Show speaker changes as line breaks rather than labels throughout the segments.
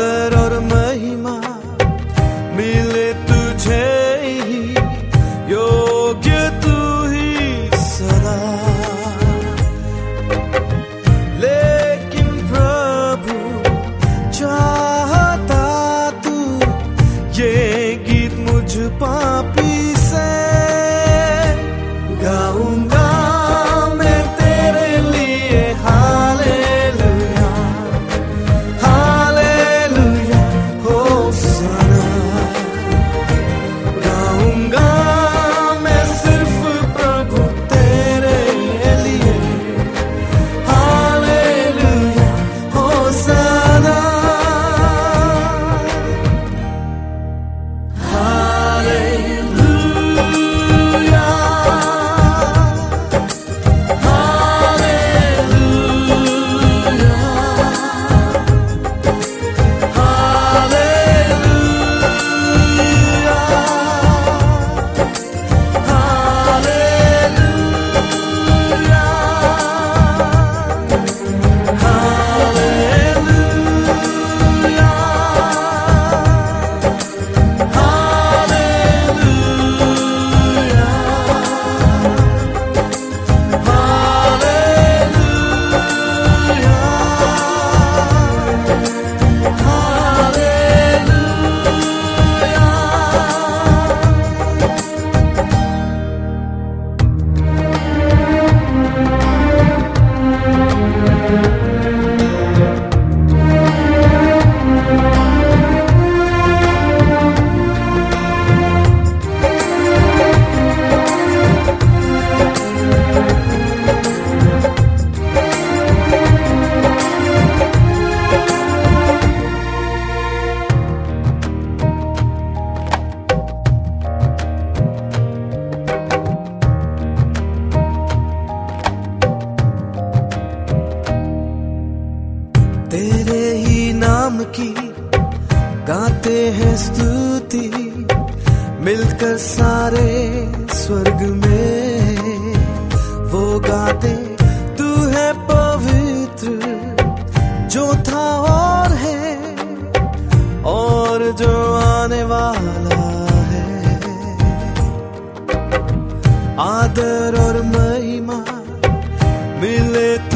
that मिले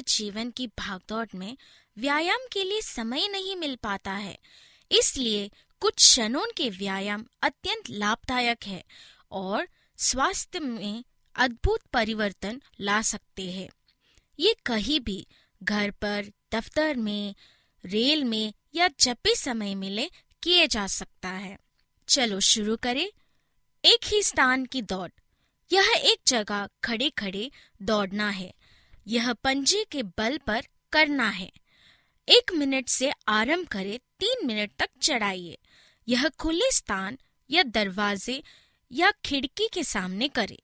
जीवन की भागदौड़ में व्यायाम के लिए समय नहीं मिल पाता है। इसलिए कुछ क्षणों के व्यायाम अत्यंत लाभदायक है और स्वास्थ्य में अद्भुत परिवर्तन ला सकते हैं। ये कहीं भी घर पर, दफ्तर में, रेल में या जब भी समय मिले किए जा सकता है। चलो शुरू करें। एक ही स्थान की दौड़। यह एक जगह खड़े खड़े दौड़ना है। यह पंजे के बल पर करना है। एक मिनट से आरंभ करें, तीन मिनट तक चढ़ाइए। यह खुले स्थान या दरवाजे या खिड़की के सामने करें।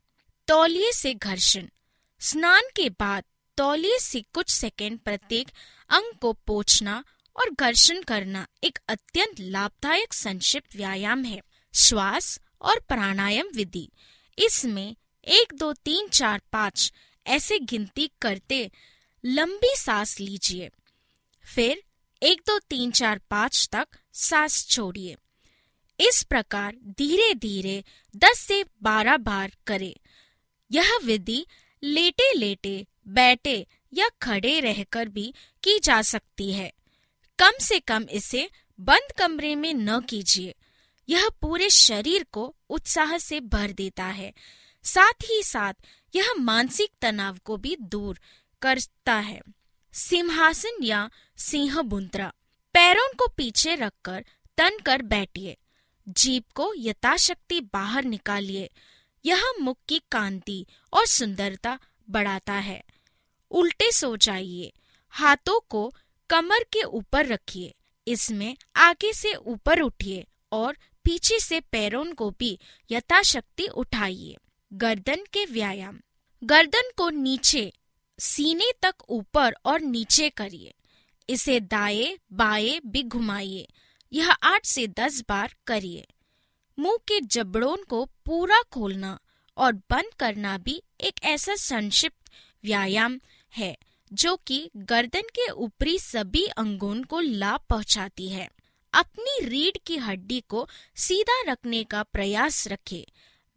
तौलिए से घर्षण। स्नान के बाद तौलिए से कुछ सेकंड प्रत्येक अंग को पोछना और घर्षण करना एक अत्यंत लाभदायक संक्षिप्त व्यायाम है। श्वास और प्राणायाम विधि। इसमें एक, दो, तीन, चार, पाँच ऐसे गिनती करते लंबी सांस लीजिए। फिर एक, दो, तीन, चार, पाँच तक सांस छोड़िए। इस प्रकार धीरे धीरे दस से बारह बार करें। यह विधि लेटे लेटे बैठे या खड़े रहकर भी की जा सकती है। कम से कम इसे बंद कमरे में न कीजिए। यह पूरे शरीर को उत्साह से भर देता है। साथ ही साथ यह मानसिक तनाव को भी दूर करता है। सिंहासन या सिंह बुंत्रा पैरों को पीछे रखकर तन कर बैठिए। जीप को यथाशक्ति बाहर निकालिए। यह मुख की कांति और सुंदरता बढ़ाता है। उल्टे सो जाइए। हाथों को कमर के ऊपर रखिए। इसमें आगे से ऊपर उठिए और पीछे से पैरों को भी यथाशक्ति उठाइए। गर्दन के व्यायाम। गर्दन को नीचे, सीने तक ऊपर और नीचे करिए। इसे दाएँ, बाएँ भी घुमाइए। यह आठ से दस बार करिए। मुँह के जबड़ों को पूरा खोलना और बंद करना भी एक ऐसा संक्षिप्त व्यायाम है, जो कि गर्दन के ऊपरी सभी अंगों को लाभ पहुंचाती है। अपनी रीढ़ की हड्डी को सीधा रखने का प्रयास रखें।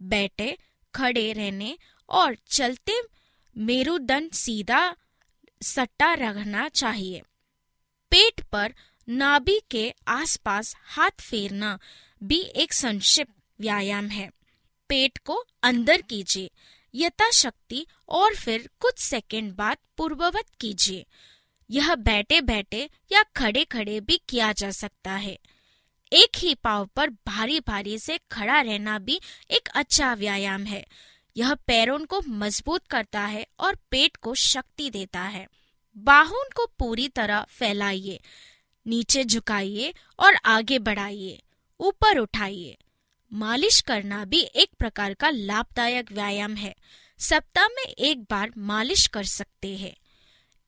बैठे खड़े रहने और चलते मेरुदंड सीधा सट्टा रखना चाहिए। पेट पर नाभि के आसपास हाथ फेरना भी एक संक्षिप्त व्यायाम है। पेट को अंदर कीजिए, यथाशक्ति और फिर कुछ सेकंड बाद पूर्ववत कीजिए। यह बैठे बैठे या खड़े खड़े भी किया जा सकता है। एक ही पाव पर भारी भारी से खड़ा रहना भी एक अच्छा व्यायाम है। यह पैरों को मज़बूत करता है और पेट को शक्ति देता है। बाहों को पूरी तरह फैलाइए, नीचे झुकाइए और आगे बढ़ाइए, ऊपर उठाइए। मालिश करना भी एक प्रकार का लाभदायक व्यायाम है। सप्ताह में एक बार मालिश कर सकते हैं।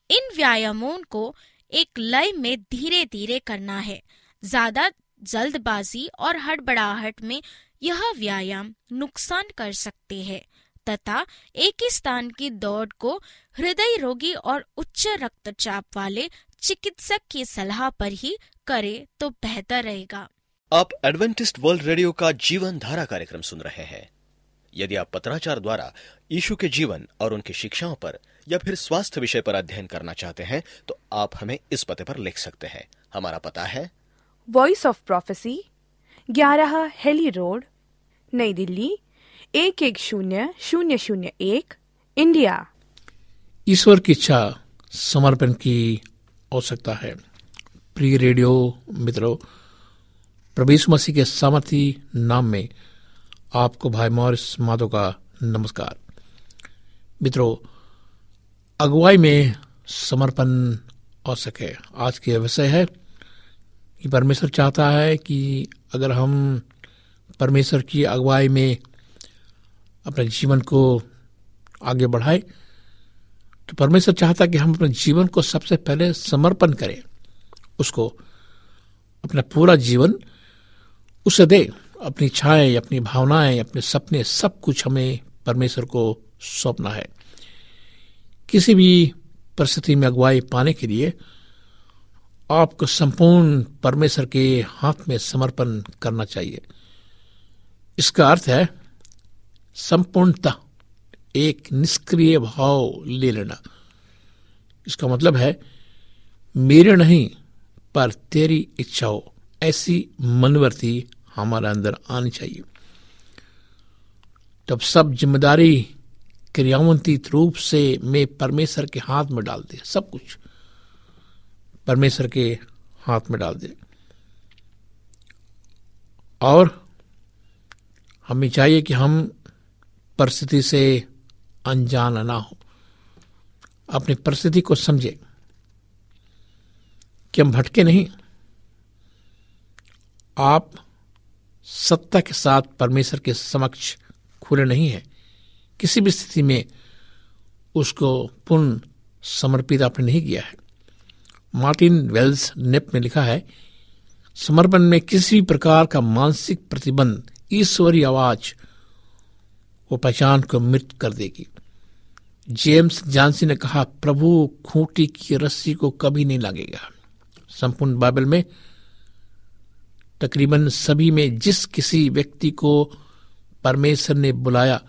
इन व्यायामों को एक लय में धीरे धीरे करना है। ज़्यादा जल्दबाजी और हड़बड़ाहट में यह व्यायाम नुकसान कर सकते हैं, तथा एक ही स्थान की दौड़ को हृदय रोगी और उच्च रक्तचाप वाले चिकित्सक की सलाह पर ही करे तो बेहतर रहेगा।
आप एडवेंटिस्ट वर्ल्ड रेडियो का जीवन धारा कार्यक्रम सुन रहे हैं। यदि आप पत्राचार द्वारा यीशु के जीवन और उनकी शिक्षाओं पर या फिर स्वास्थ्य विषय पर अध्ययन करना चाहते हैं तो आप हमें इस पते पर लिख सकते हैं। हमारा पता है
वॉइस ऑफ़ प्रोफेसी ग्यारह हेली रोड, नई दिल्ली, एक एक शून्य शून्य शून्य एक, इंडिया।
ईश्वर की इच्छा समर्पण की आवश्यकता है। प्रिय रेडियो मित्रों प्रवेश मसीह के सामर्थी नाम में आपको भाई मॉरिस माधो का नमस्कार। मित्रों, अगुवाई में समर्पण आवश्यक है। आज के विषय है कि परमेश्वर चाहता है कि अगर हम परमेश्वर की अगुवाई में अपने जीवन को आगे बढ़ाए तो परमेश्वर चाहता कि हम अपने जीवन को सबसे पहले समर्पण करें, उसको अपना पूरा जीवन, उसे दे, अपनी इच्छाएँ, अपनी भावनाएँ, अपने सपने, सब कुछ हमें परमेश्वर को सौंपना है। किसी भी परिस्थिति में अगुवाई पाने के लिए आपको संपूर्ण परमेश्वर के हाथ में समर्पण करना चाहिए। इसका अर्थ है, संपूर्णता एक निष्क्रिय भाव ले लेना। इसका मतलब है, मेरे नहीं, पर तेरी इच्छा हो। ऐसी मनवर्ती हमारे अंदर आनी चाहिए। तब सब ज़िम्मेदारी क्रियावंतित रूप से मैं परमेश्वर के हाथ में डाल सब कुछ। परमेश्वर के हाथ में डाल दे। और हमें चाहिए कि हम परिस्थिति से अनजान ना हो। अपनी परिस्थिति को समझे कि हम भटके नहीं। आप सत्ता के साथ परमेश्वर के समक्ष खुले नहीं है। किसी भी स्थिति में उसको पूर्ण समर्पित आपने नहीं किया है। मार्टिन वेल्स नेप में लिखा है, समर्पण में किसी प्रकार का मानसिक प्रतिबंध ईश्वरी आवाज़ वो पहचान को मृत कर देगी। जेम्स जानसी ने कहा, प्रभु खूंटी की रस्सी को कभी नहीं लगेगा। संपूर्ण बाइबल में तकरीबन सभी में जिस किसी व्यक्ति को परमेश्वर ने बुलाया,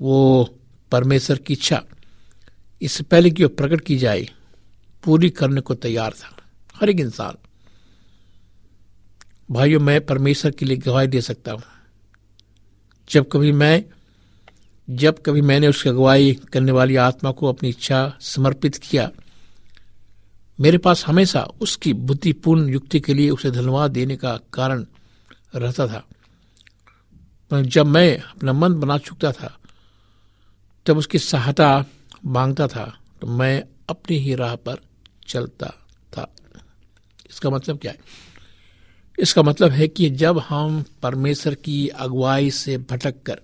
वो परमेश्वर की इच्छा इससे पहले कि वो प्रकट की जाए। पूरी करने को तैयार था। हर एक इंसान। भाइयों, मैं परमेश्वर के लिए गवाही दे सकता हूँ। जब कभी मैं, जब कभी मैंने उसकी अगुवाई करने वाली आत्मा को अपनी इच्छा समर्पित किया, मेरे पास हमेशा उसकी बुद्धिपूर्ण युक्ति के लिए उसे धन्यवाद देने का कारण रहता था। पर जब मैं अपना मन बना चुकता था, तब उसकी सहायता माँगता था तो मैं अपनी ही राह पर चलता था। इसका मतलब क्या है? इसका मतलब है कि जब हम परमेश्वर की अगुवाई से भटक कर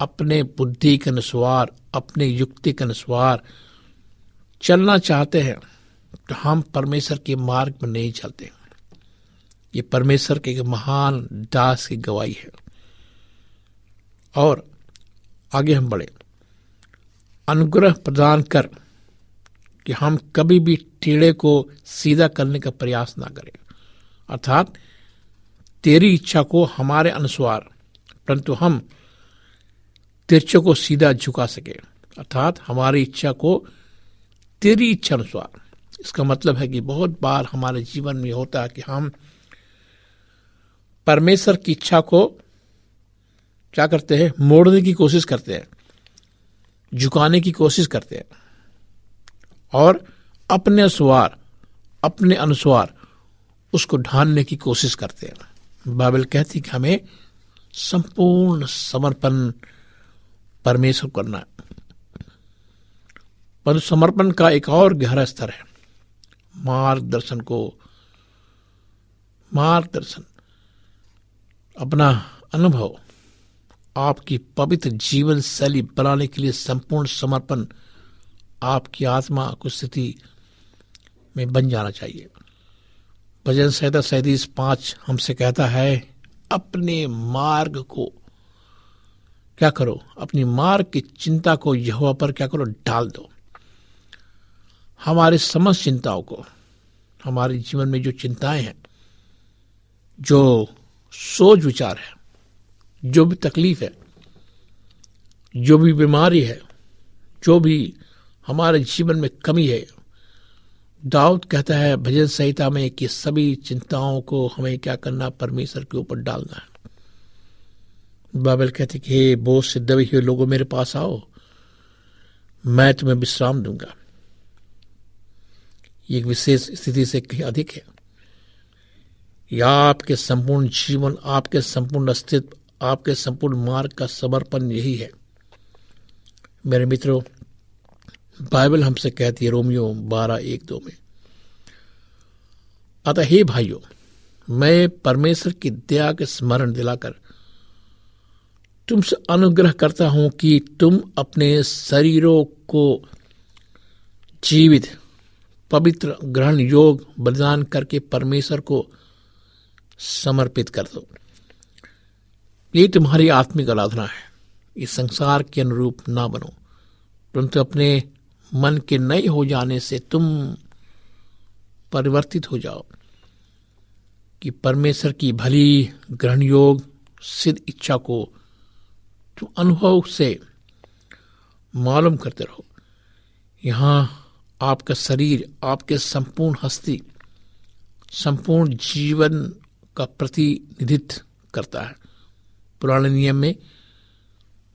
अपने बुद्धि के अनुसार, अपने युक्ति के अनुसार चलना चाहते हैं तो हम परमेश्वर के मार्ग में नहीं चलते। ये परमेश्वर के महान दास की गवाही है। और आगे हम बढ़े। अनुग्रह प्रदान कर कि हम कभी भी टेढ़े को सीधा करने का प्रयास ना करें। अर्थात, तेरी इच्छा को हमारे अनुसार, परंतु हम तिरछे को सीधा झुका सके। अर्थात, हमारी इच्छा को तेरी इच्छा अनुसार। इसका मतलब है कि बहुत बार हमारे जीवन में होता है कि हम परमेश्वर की इच्छा को क्या करते हैं? मोड़ने की कोशिश करते हैं। झुकाने की कोशिश करते हैं। और अपने अनुसार अपने अनुसार उसको ढालने की कोशिश करते हैं। बाइबल कहती कि हमें संपूर्ण समर्पण परमेश्वर करना है। पर समर्पण का एक और गहरा स्तर है। मार्गदर्शन को, मार्गदर्शन, अपना अनुभव, आपकी पवित्र जीवन शैली बनाने के लिए संपूर्ण समर्पण आपकी आत्मा को स्थिति में बन जाना चाहिए। भजन संहिता सैतीस पाँच हमसे कहता है, अपने मार्ग को क्या करो? अपनी मार्ग की चिंता को यहोवा पर क्या करो? डाल दो। हमारे समस्त चिंताओं को, हमारे जीवन में जो चिंताएँ हैं, जो सोच विचार है, जो भी तकलीफ़ है, जो भी बीमारी है, जो भी हमारे जीवन में कमी है। दाऊद कहता है, भजन संहिता में कि सभी चिंताओं को हमें क्या करना परमेश्वर के ऊपर डालना है। बाबल कहते कि, हे, बोझ से दबे हुए लोगों, मेरे पास आओ। मैं तुम्हें विश्राम दूँगा। ये विशेष स्थिति से कहीं अधिक है। या आपके संपूर्ण जीवन, आपके संपूर्ण अस्तित्व, आपके संपूर्ण मार्ग का समर्पण यही है। मेरे मित्रों बाइबल हमसे कहती है, रोमियो बारह एक दो में, अतः हे भाइयों, मैं परमेश्वर की दया के स्मरण दिलाकर तुमसे अनुग्रह करता हूँ कि तुम अपने शरीरों को जीवित, पवित्र, ग्रहण योग बलिदान करके परमेश्वर को समर्पित कर दो। ये तुम्हारी आत्मिक आराधना है। इस संसार के अनुरूप ना बनो। परंतु अपने मन के नए हो जाने से तुम परिवर्तित हो जाओ कि परमेश्वर की भली ग्रहण योग सिद्ध इच्छा को तुम अनुभव से मालूम करते रहो। यहाँ आपका शरीर, आपके संपूर्ण हस्ती, संपूर्ण जीवन का प्रतिनिधित्व करता है। पुराने नियम में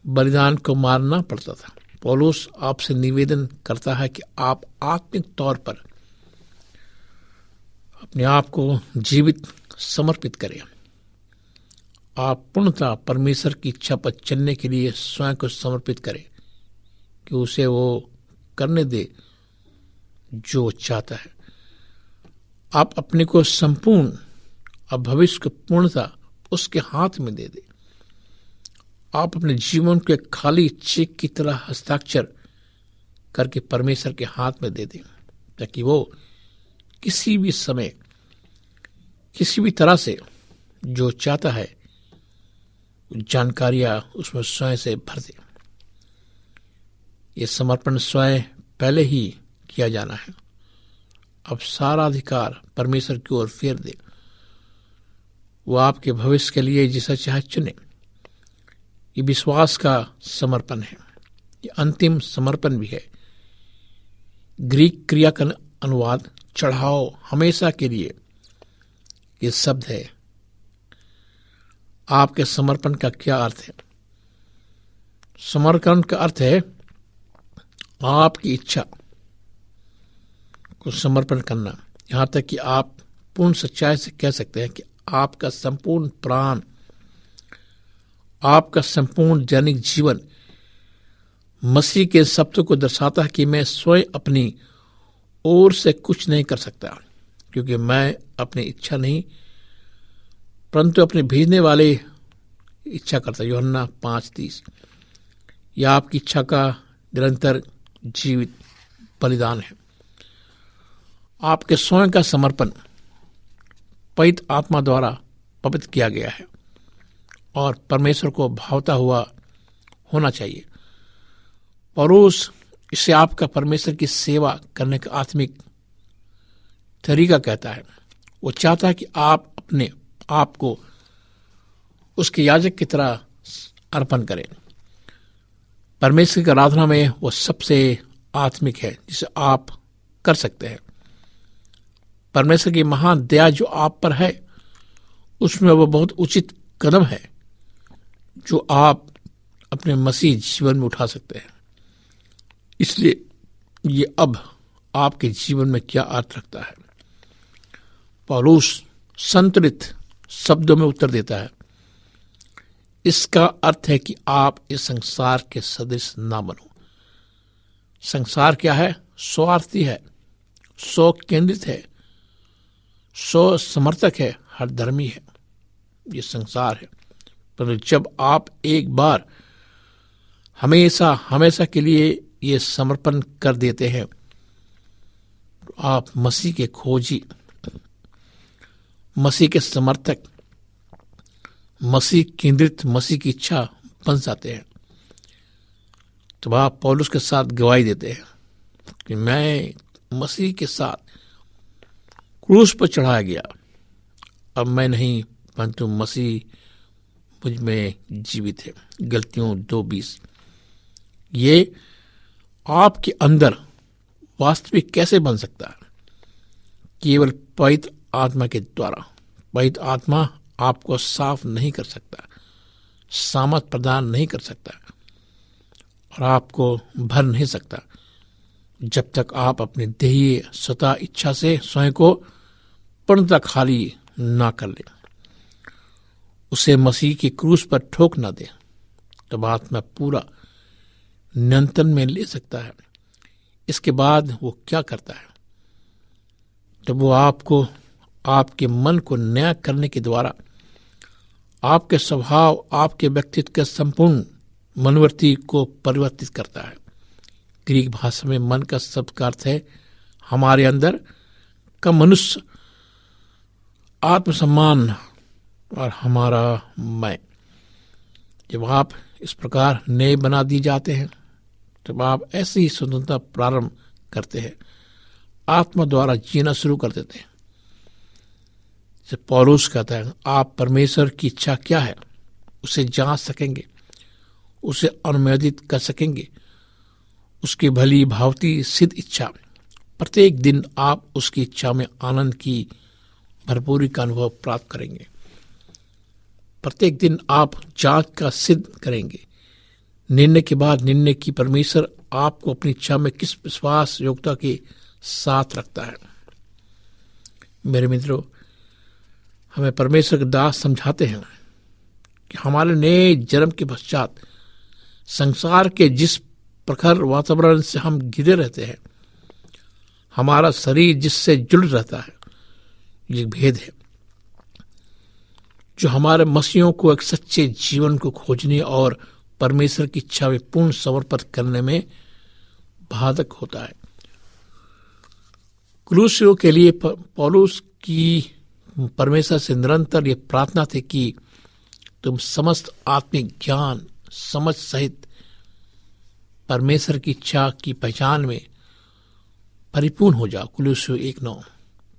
बलिदान को मारना पड़ता था। पौलुस आपसे निवेदन करता है कि आप आत्मिक तौर पर अपने आप को जीवित समर्पित करें। आप पूर्णतः परमेश्वर की इच्छा पर चलने के लिए स्वयं को समर्पित करें कि उसे वो करने दे जो चाहता है। आप अपने को संपूर्ण और भविष्य को पूर्णता उसके हाथ में दे दे। आप अपने जीवन को खाली चेक की तरह हस्ताक्षर करके परमेश्वर के हाथ में दे दें, ताकि वो किसी भी समय, किसी भी तरह से जो चाहता है, जानकारियाँ उसमें स्वयं से भर दे। ये समर्पण स्वयं पहले ही किया जाना है। अब सारा अधिकार परमेश्वर की ओर फेर दे। वो आपके भविष्य के लिए जिसे चाहे चुने। ये विश्वास का समर्पण है। ये अंतिम समर्पण भी है। ग्रीक क्रिया का अनुवाद चढ़ाओ हमेशा के लिए ये शब्द है। आपके समर्पण का क्या अर्थ है? समर्पण का अर्थ है आपकी इच्छा को समर्पण करना। यहाँ तक कि आप पूर्ण सच्चाई से कह सकते हैं कि आपका संपूर्ण प्राण आपका संपूर्ण दैनिक जीवन मसीह के शब्द को दर्शाता है कि मैं स्वयं अपनी ओर से कुछ नहीं कर सकता, क्योंकि मैं अपनी इच्छा नहीं, परंतु अपने भेजने वाले इच्छा करता योहन्ना पाँच तीस। यह आपकी इच्छा का निरंतर जीवित बलिदान है। आपके स्वयं का समर्पण पवित्र आत्मा द्वारा पवित्र किया गया है। और परमेश्वर को भावता हुआ होना चाहिए। परोस इसे आपका परमेश्वर की सेवा करने का आत्मिक तरीका कहता है। वो चाहता है कि आप अपने आप को उसके याजक की तरह अर्पण करें। परमेश्वर की आराधना में वो सबसे आत्मिक है, जिसे आप कर सकते हैं। परमेश्वर की महान दया जो आप पर है, उसमें वो बहुत उचित कदम है। जो आप अपने मसीह जीवन में उठा सकते हैं। इसलिए ये अब आपके जीवन में क्या अर्थ रखता है? पौलुस संतुलित शब्दों में उत्तर देता है, इसका अर्थ है कि आप इस संसार के सदृश ना बनो। संसार क्या है? स्वार्थी है स्व केंद्रित है स्व समर्थक है हर धर्मी है। ये संसार है। परंतु जब आप एक बार हमेशा हमेशा के लिए ये समर्पण कर देते हैं तो आप मसीह के खोजी, मसीह के समर्थक, मसीह केंद्रित, मसीह की इच्छा बन जाते हैं। तो आप पौलुस के साथ गवाही देते हैं कि मैं मसीह के साथ क्रूस पर चढ़ाया गया। अब मैं नहीं, परंतु मसीह मुझमें जीवित है। गलतियों दो बीस। ये आपके अंदर वास्तविक कैसे बन सकता है? केवल पवित्र आत्मा के द्वारा। पवित्र आत्मा आपको साफ़ नहीं कर सकता। सामत प्रदान नहीं कर सकता। और आपको भर नहीं सकता। जब तक आप अपने देही, स्वतः इच्छा से स्वयं को पूर्णता खाली ना कर ले। उसे मसीह की क्रूस पर ठोक ना दे तब आत्मा पूरा नियंत्रण में ले सकता है। इसके बाद वो क्या करता है? जब वो आपको, आपके मन को नया करने के द्वारा, आपके स्वभाव, आपके व्यक्तित्व के संपूर्ण मनवर्ती को परिवर्तित करता है। ग्रीक भाषा में मन का शब्द का अर्थ है, हमारे अंदर का मनुष्य आत्मसम्मान और हमारा मैं। जब आप इस प्रकार नए बना दिए जाते हैं, तब आप ऐसी ही स्वतंत्रता प्रारंभ करते हैं। आत्मा द्वारा जीना शुरू कर देते हैं। जैसे पौलुस कहता है, आप परमेश्वर की इच्छा क्या है? उसे जाँच सकेंगे, उसे अनुमोदित कर सकेंगे। उसकी भली भावती सिद्ध इच्छा। प्रत्येक दिन आप उसकी इच्छा में आनंद की भरपूरी का अनुभव प्राप्त करेंगे। प्रत्येक दिन आप जाँच का सिद्ध करेंगे। निर्णय के बाद निर्णय की परमेश्वर आपको अपनी इच्छा में किस विश्वास, योग्यता के साथ रखता है। मेरे मित्रों, हमें परमेश्वर के दास समझाते हैं कि हमारे नए जन्म के पश्चात संसार के जिस प्रखर वातावरण से हम घिरे रहते हैं, हमारा शरीर जिससे जुड़ रहता है, ये भेद है। जो हमारे मसीहों को एक सच्चे जीवन को खोजने और परमेश्वर की इच्छा में पूर्ण समर्पित करने में बाधक होता है। क्रूसियों के लिए पौलुस की परमेश्वर से निरंतर ये प्रार्थना थी कि तुम समस्त आत्मिक ज्ञान, समझ सहित परमेश्वर की इच्छा की पहचान में परिपूर्ण हो जाओ। कुलूसियो एक नौ,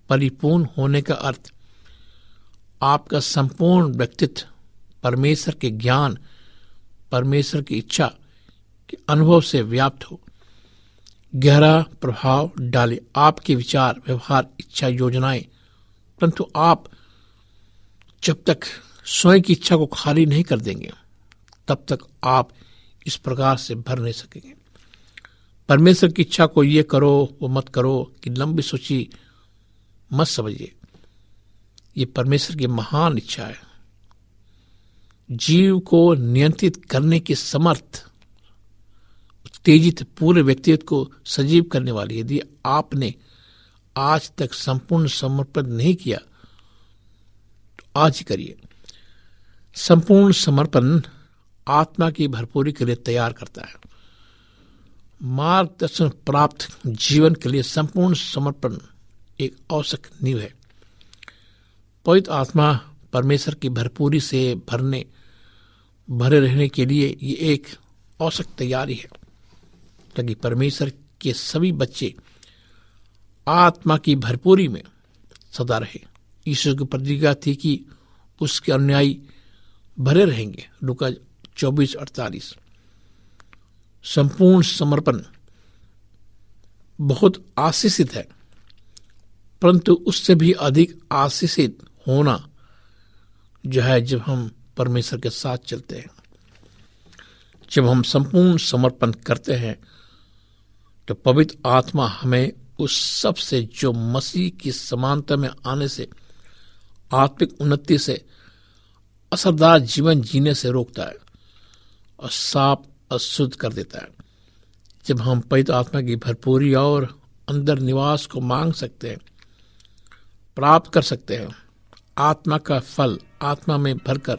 परिपूर्ण होने का अर्थ आपका संपूर्ण व्यक्तित्व, परमेश्वर के ज्ञान, परमेश्वर की इच्छा के अनुभव से व्याप्त हो। गहरा प्रभाव डाले आपके विचार, व्यवहार, इच्छा, योजनाएँ। परंतु आप जब तक स्वयं की इच्छा को खाली नहीं कर देंगे, तब तक आप इस प्रकार से भर नहीं सकेंगे। परमेश्वर की इच्छा को ये करो, वो मत करो कि लंबी सोची मत समझिए। ये परमेश्वर की महान इच्छा है। जीव को नियंत्रित करने की समर्थ, उत्तेजित पूरे व्यक्तित्व को सजीव करने वाली यदि आपने आज तक संपूर्ण समर्पण नहीं किया तो आज करिए। संपूर्ण समर्पण आत्मा की भरपूरी के लिए तैयार करता है। मार्गदर्शन प्राप्त जीवन के लिए संपूर्ण समर्पण एक आवश्यक नींव है। पवित्र आत्मा परमेश्वर की भरपूरी से भरने, भरे रहने के लिए ये एक औसक तैयारी है। ताकि परमेश्वर के सभी बच्चे आत्मा की भरपूरी में सदा रहे। ईश्वर की प्रतिज्ञा थी कि उसके अनुयायी भरे रहेंगे। लुका चौबीस अड़तालीस। संपूर्ण समर्पण बहुत आशीषित है, परंतु उससे भी अधिक आशीषित होना जो है जब हम परमेश्वर के साथ चलते हैं। जब हम संपूर्ण समर्पण करते हैं तो पवित्र आत्मा हमें उस सबसे जो मसीह की समानता में आने से, आत्मिक उन्नति से, असरदार जीवन जीने से रोकता है और साफ़ अशुद्ध कर देता है। जब हम पवित्र आत्मा की भरपूरी और अंदर निवास को मांग सकते हैं, प्राप्त कर सकते हैं आत्मा का फल, आत्मा में भरकर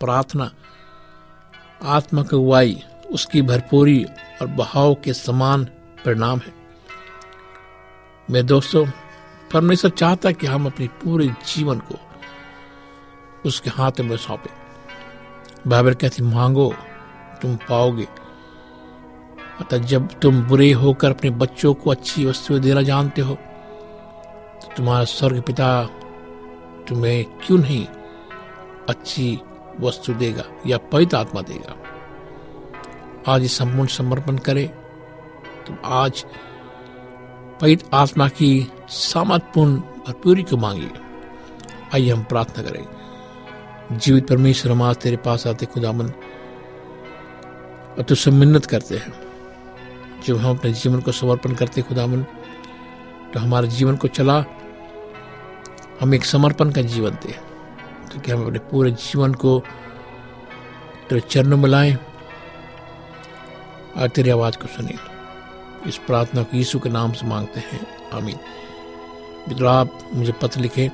प्रार्थना, आत्मा की उवाई उसकी भरपूरी और बहाव के समान परिणाम है। मेरे दोस्तों, परमेश्वर चाहता है कि हम अपनी पूरे जीवन को उसके हाथ में सौंपे। बाइबल कहती, मांगो, तुम पाओगे। अतः जब तुम बुरे होकर अपने बच्चों को अच्छी वस्तुएँ देना जानते हो तो तुम्हारा स्वर्ग पिता तुम्हें क्यों नहीं अच्छी वस्तु देगा या पवित्र आत्मा देगा? आज इस संपूर्ण समर्पण करे। तुम आज पवित्र आत्मा की सामर्थपूर्ण भरपूरी को मांगिए। आइए हम प्रार्थना करें। जीवित परमेश्वर, हम आज तेरे पास आते खुदामन और तुझसे मिन्नत करते हैं। जब हम अपने जीवन को समर्पण करते खुदामन तो हमारे जीवन को चला हम एक समर्पण का जीवन दे ताकि हम अपने पूरे जीवन को तेरे चरणों में लाएँ और तेरी आवाज़ को सुने। इस प्रार्थना को यीशु के नाम से मांगते हैं। आमीन। मित्रों, आप मुझे पत्र लिखें,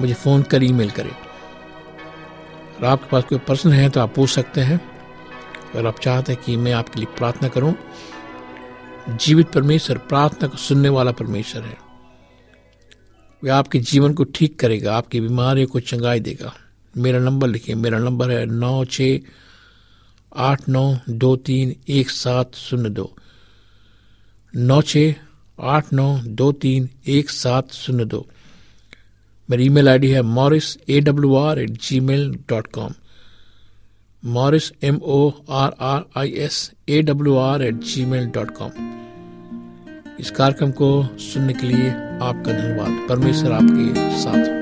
मुझे फ़ोन कर ईमेल करें। अगर आपके पास कोई प्रश्न है तो आप पूछ सकते हैं। अगर आप चाहते हैं कि मैं आपके लिए प्रार्थना करूँ, जीवित परमेश्वर प्रार्थना को सुनने वाला परमेश्वर है। वह आपके जीवन को ठीक करेगा, आपकी बीमारियों को चंगाई देगा। मेरा नंबर लिखिए, मेरा नंबर है नौ छ आठ नौ दो तीन एक सात शून्य दो। नौ छ आठ नौ दो तीन एक सात शून्य दो। मेरी ईमेल आईडी है Morris A W R at G mail dot com. Morris M O R R I S A W R at G mail dot com. इस कार्यक्रम को सुनने के लिए आपका धन्यवाद। परमेश्वर आपके साथ हो।